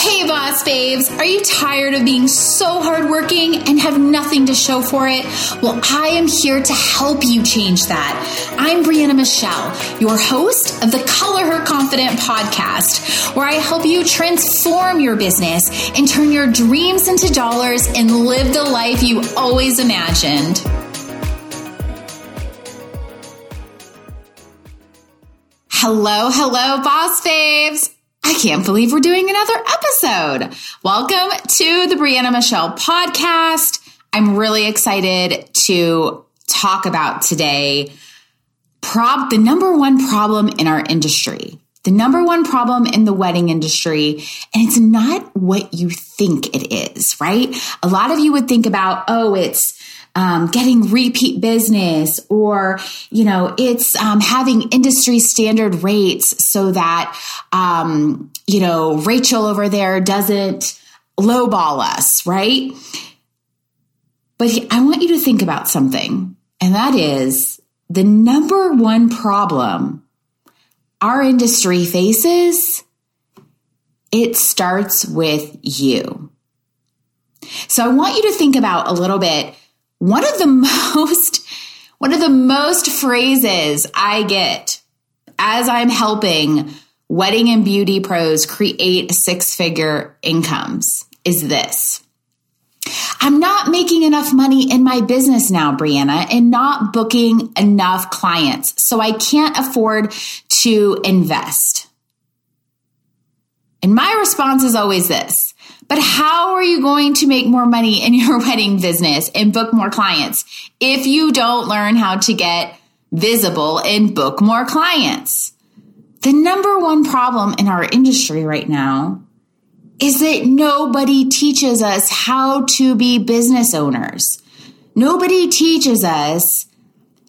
Hey, boss babes, are you tired of being so hardworking and have nothing to show for it? Well, I am here to help you change that. I'm Brianna Michelle, your host of the Color Her Confident podcast, where I help you transform your business and turn your dreams into dollars and live the life you always imagined. Hello, hello, boss babes. I can't believe we're doing another episode. Welcome to the Brianna Michelle podcast. I'm really excited to talk about today prob the number one problem in our industry. The number one problem in the wedding industry, and it's not what you think it is, right? A lot of you would think about, oh, it's um, getting repeat business or you know it's um, having industry standard rates so that um, you know rachel over there doesn't lowball us right? But i want you to think about something and that is the number one problem our industry faces it starts with you. So I want you to think about a little bit one of the most one of the most phrases I get as I'm helping wedding and beauty pros create six figure incomes is this. I'm not making enough money in my business now, Brianna, and not booking enough clients. So I can't afford to invest. And my response is always this but how are you going to make more money in your wedding business and book more clients if you don't learn how to get visible and book more clients? The number one problem in our industry right now is that nobody teaches us how to be business owners. Nobody teaches us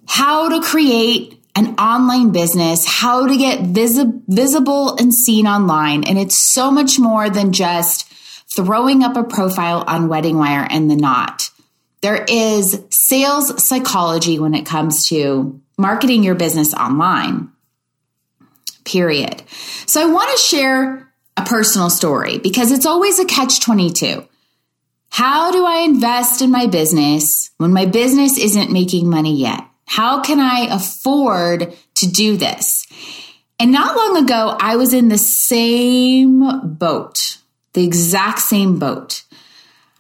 how to create an online business, how to get visi- visible and seen online. And it's so much more than just throwing up a profile on Wedding Wire and the Knot. There is sales psychology when it comes to marketing your business online. Period. So I want to share a personal story because it's always a catch 22. How do I invest in my business when my business isn't making money yet? How can I afford to do this? And not long ago, I was in the same boat the exact same boat.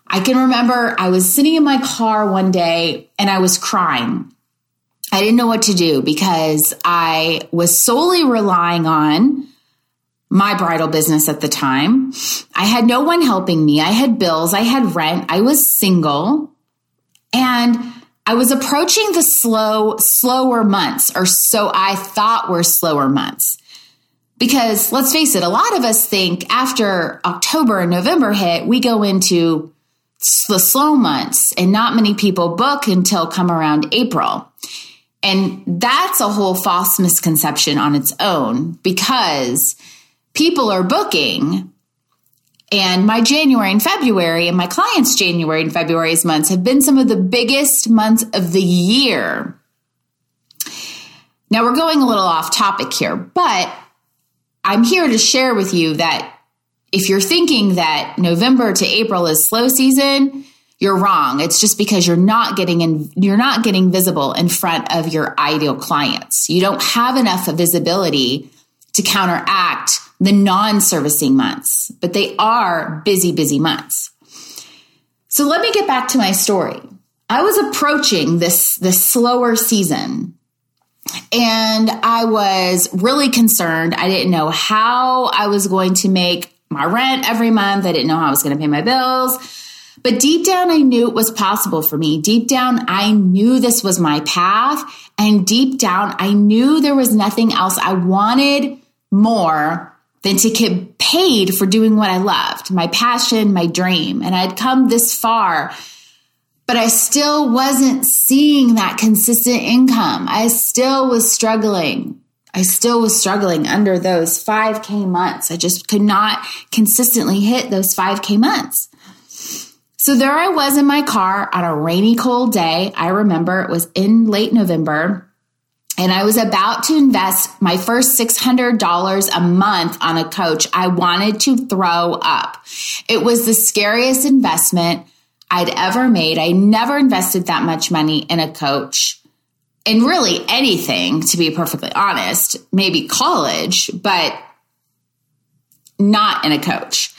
I can remember I was sitting in my car one day and I was crying. I didn't know what to do because I was solely relying on my bridal business at the time. I had no one helping me. I had bills, I had rent, I was single, and I was approaching the slow, slower months, or so I thought were slower months. Because let's face it, a lot of us think after October and November hit, we go into the slow months and not many people book until come around April. And that's a whole false misconception on its own because people are booking and my January and February and my clients' January and February's months have been some of the biggest months of the year. Now we're going a little off topic here, but I'm here to share with you that if you're thinking that November to April is slow season, you're wrong. It's just because you're not getting in, you're not getting visible in front of your ideal clients. You don't have enough visibility to counteract the non-servicing months, but they are busy, busy months. So let me get back to my story. I was approaching this, this slower season and I was really concerned. I didn't know how I was going to make my rent every month. I didn't know how I was going to pay my bills. But deep down, I knew it was possible for me. Deep down, I knew this was my path. And deep down, I knew there was nothing else I wanted more than to get paid for doing what I loved, my passion, my dream. And I'd come this far but I still wasn't seeing that consistent income. I still was struggling. I still was struggling under those 5K months. I just could not consistently hit those 5K months. So there I was in my car on a rainy, cold day. I remember it was in late November and I was about to invest my first $600 a month on a coach, I wanted to throw up. It was the scariest investment I'd ever made. I never invested that much money in a coach in really anything, to be perfectly honest, maybe college, but not in a coach.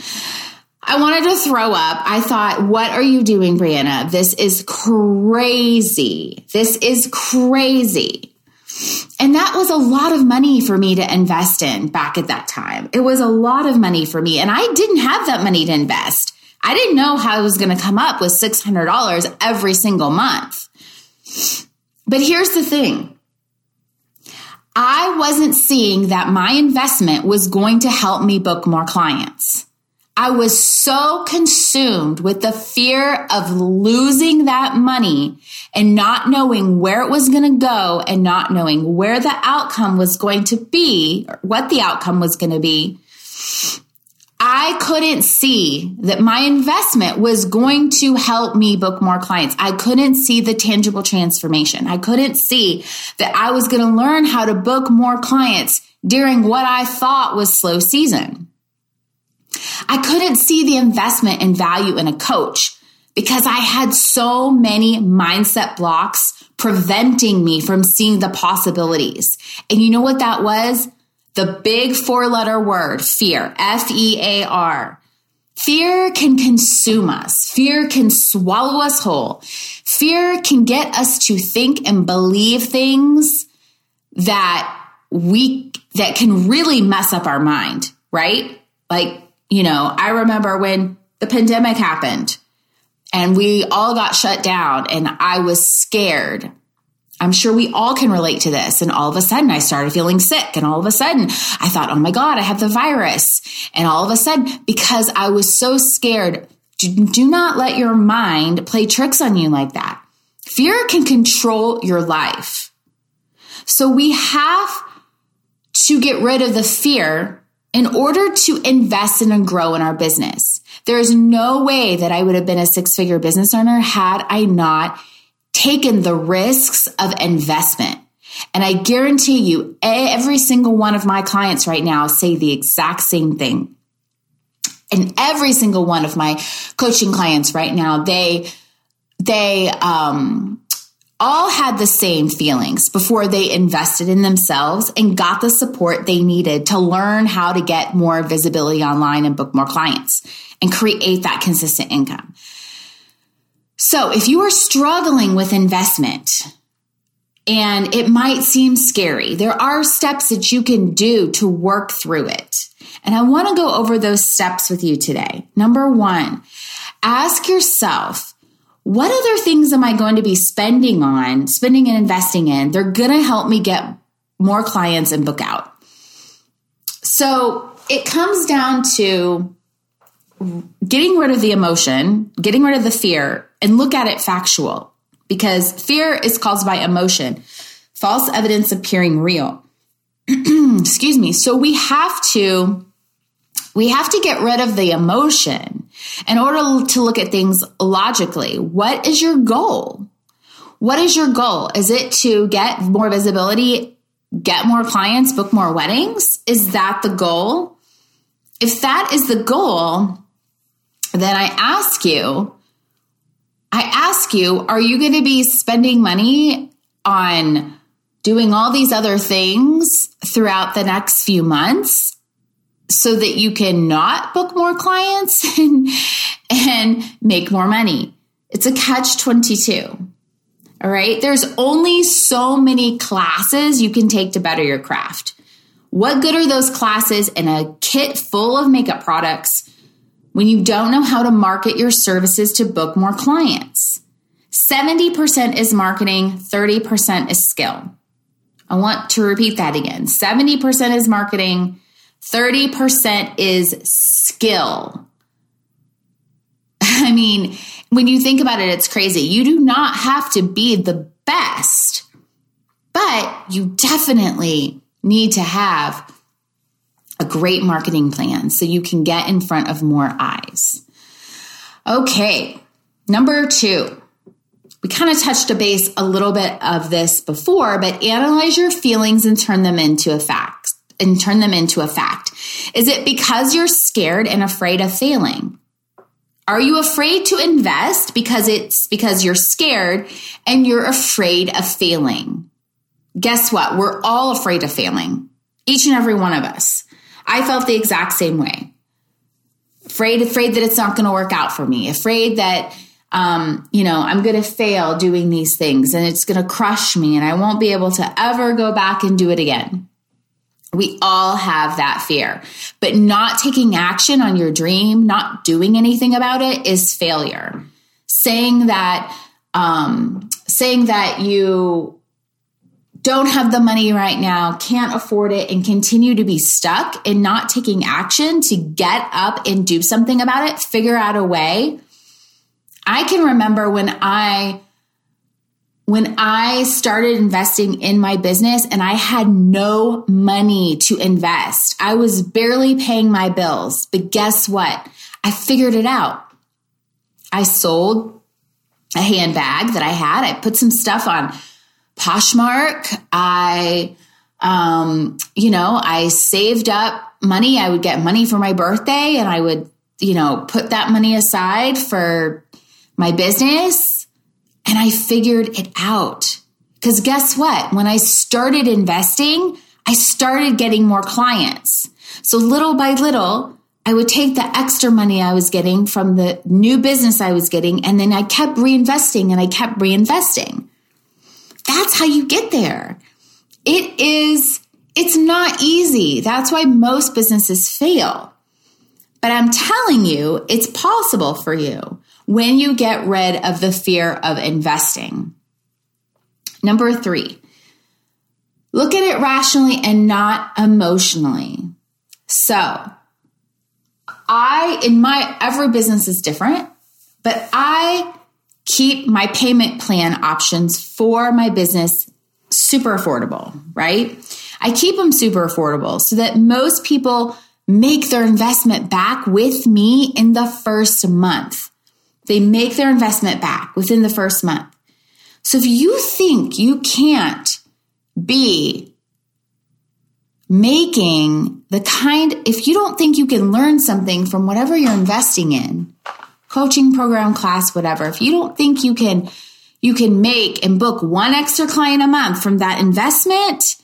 I wanted to throw up. I thought, what are you doing, Brianna? This is crazy. This is crazy. And that was a lot of money for me to invest in back at that time. It was a lot of money for me. And I didn't have that money to invest. I didn't know how I was going to come up with $600 every single month. But here's the thing I wasn't seeing that my investment was going to help me book more clients. I was so consumed with the fear of losing that money and not knowing where it was going to go and not knowing where the outcome was going to be, or what the outcome was going to be. I couldn't see that my investment was going to help me book more clients. I couldn't see the tangible transformation. I couldn't see that I was going to learn how to book more clients during what I thought was slow season. I couldn't see the investment and value in a coach because I had so many mindset blocks preventing me from seeing the possibilities. And you know what that was? The big four letter word, fear, F E A R. Fear can consume us. Fear can swallow us whole. Fear can get us to think and believe things that we, that can really mess up our mind, right? Like you know, I remember when the pandemic happened and we all got shut down and I was scared. I'm sure we all can relate to this. And all of a sudden I started feeling sick. And all of a sudden I thought, oh my God, I have the virus. And all of a sudden, because I was so scared, do, not let your mind play tricks on you like that. Fear can control your life. So we have to get rid of the fear in order to invest in and grow in our business. There is no way that I would have been a six figure business owner had I not taken the risks of investment. And I guarantee you, every single one of my clients right now say the exact same thing. And every single one of my coaching clients right now, they, they, um, all had the same feelings before they invested in themselves and got the support they needed to learn how to get more visibility online and book more clients and create that consistent income. So if you are struggling with investment, and it might seem scary. There are steps that you can do to work through it. And I want to go over those steps with you today. Number one, ask yourself, what other things am I going to be spending on, spending and investing in? They're going to help me get more clients and book out. So it comes down to getting rid of the emotion, getting rid of the fear, and look at it factual because fear is caused by emotion, false evidence appearing real. Excuse me. So we have to we have to get rid of the emotion in order to look at things logically. What is your goal? What is your goal? Is it to get more visibility, get more clients, book more weddings? Is that the goal? If that is the goal, then I ask you, I ask you, are you going to be spending money on doing all these other things throughout the next few months? so that you can not book more clients and, and make more money. It's a catch 22. All right. There's only so many classes you can take to better your craft. What good are those classes in a kit full of makeup products when you don't know how to market your services to book more clients? 70% is marketing, 30% is skill. I want to repeat that again. 70% is marketing, 30% is skill. I mean, when you think about it, it's crazy. You do not have to be the best, but you definitely need to have a great marketing plan so you can get in front of more eyes. Okay, number two, we kind of touched a base a little bit of this before, but analyze your feelings and turn them into a fact and turn them into a fact. Is it because you're scared and afraid of failing? Are you afraid to invest because it's because you're scared and you're afraid of failing? Guess what? We're all afraid of failing. Each and every one of us. I felt the exact same way. Afraid, afraid that it's not going to work out for me. Afraid that um, you know, I'm going to fail doing these things and it's going to crush me and I won't be able to ever go back and do it again. We all have that fear, but not taking action on your dream, not doing anything about it is failure. Saying that, um, saying that you don't have the money right now, can't afford it, and continue to be stuck and not taking action to get up and do something about it, figure out a way I can remember when I when I started investing in my business and I had no money to invest. I was barely paying my bills. But guess what? I figured it out. I sold a handbag that I had. I put some stuff on Poshmark. I um, you know, I saved up money. I would get money for my birthday and I would, you know, put that money aside for my business and I figured it out. Because guess what? When I started investing, I started getting more clients. So little by little, I would take the extra money I was getting from the new business I was getting, and then I kept reinvesting and I kept reinvesting. That's how you get there. It is, it's not easy. That's why most businesses fail. But I'm telling you, it's possible for you when you get rid of the fear of investing. Number three, look at it rationally and not emotionally. So, I, in my, every business is different, but I keep my payment plan options for my business super affordable, right? I keep them super affordable so that most people make their investment back with me in the first month. They make their investment back within the first month. So if you think you can't be making the kind, if you don't think you can learn something from whatever you're investing in, coaching program, class, whatever, if you don't think you can, you can make and book one extra client a month from that investment,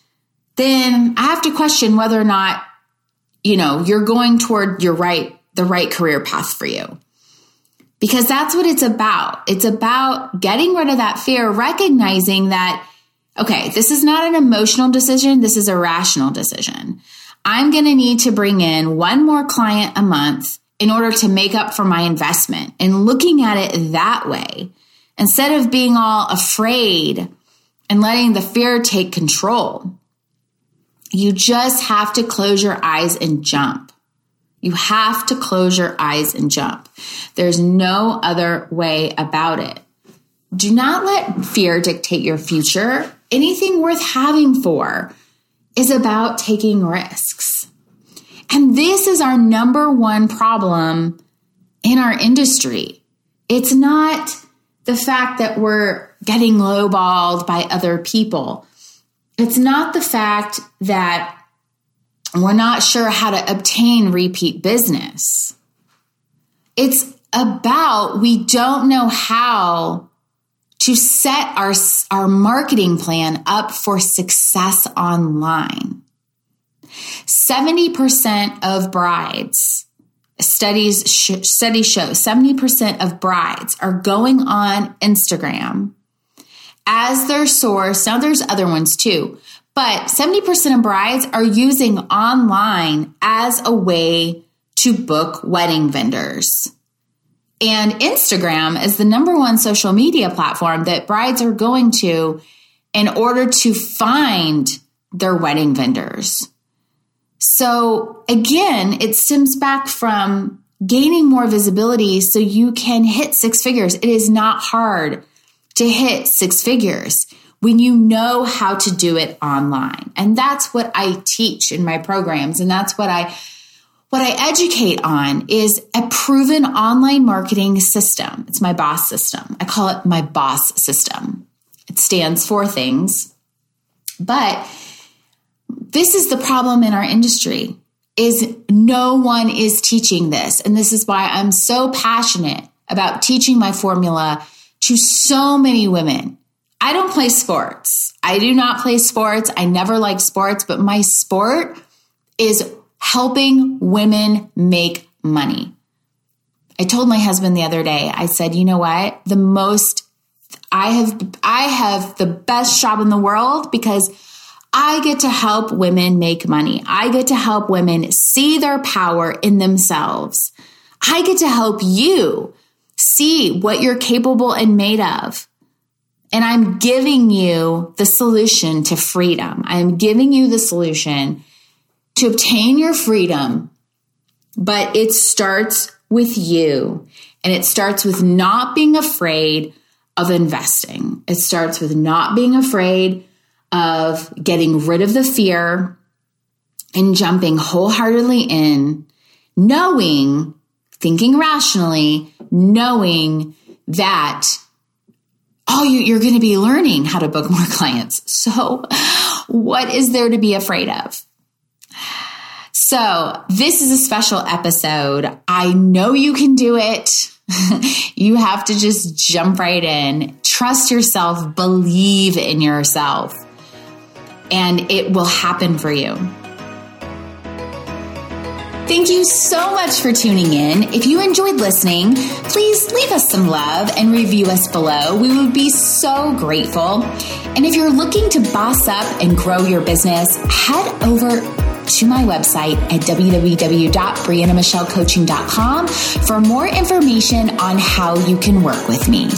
then I have to question whether or not, you know, you're going toward your right, the right career path for you because that's what it's about. It's about getting rid of that fear, recognizing that, okay, this is not an emotional decision. This is a rational decision. I'm going to need to bring in one more client a month in order to make up for my investment and looking at it that way instead of being all afraid and letting the fear take control. You just have to close your eyes and jump. You have to close your eyes and jump. There's no other way about it. Do not let fear dictate your future. Anything worth having for is about taking risks. And this is our number one problem in our industry. It's not the fact that we're getting lowballed by other people. It's not the fact that we're not sure how to obtain repeat business. It's about we don't know how to set our, our marketing plan up for success online. 70% of brides, studies, sh- studies show 70% of brides are going on Instagram as their source. Now there's other ones too, but 70% of brides are using online as a way to book wedding vendors. And Instagram is the number one social media platform that brides are going to in order to find their wedding vendors. So again, it stems back from gaining more visibility so you can hit six figures. It is not hard to hit six figures when you know how to do it online. And that's what I teach in my programs. And that's what I what I educate on is a proven online marketing system. It's my boss system. I call it my boss system. It stands for things. But this is the problem in our industry is no one is teaching this. And this is why I'm so passionate about teaching my formula to so many women. I don't play sports. I do not play sports. I never like sports, but my sport is helping women make money. I told my husband the other day, I said, you know what? The most I have I have the best job in the world because I get to help women make money. I get to help women see their power in themselves. I get to help you see what you're capable and made of. And I'm giving you the solution to freedom. I'm giving you the solution to obtain your freedom, but it starts with you. And it starts with not being afraid of investing. It starts with not being afraid of getting rid of the fear and jumping wholeheartedly in, knowing, thinking rationally, knowing that oh, you, are going to be learning how to book more clients. So, what is there to be afraid of? So, this is a special episode. I know you can do it. you have to just jump right in. Trust yourself, believe in yourself, and it will happen for you. Thank you so much for tuning in. If you enjoyed listening, please leave us some love and review us below. We would be so grateful. And if you're looking to boss up and grow your business, head over to my website at www.briannamichellecoaching.com for more information on how you can work with me.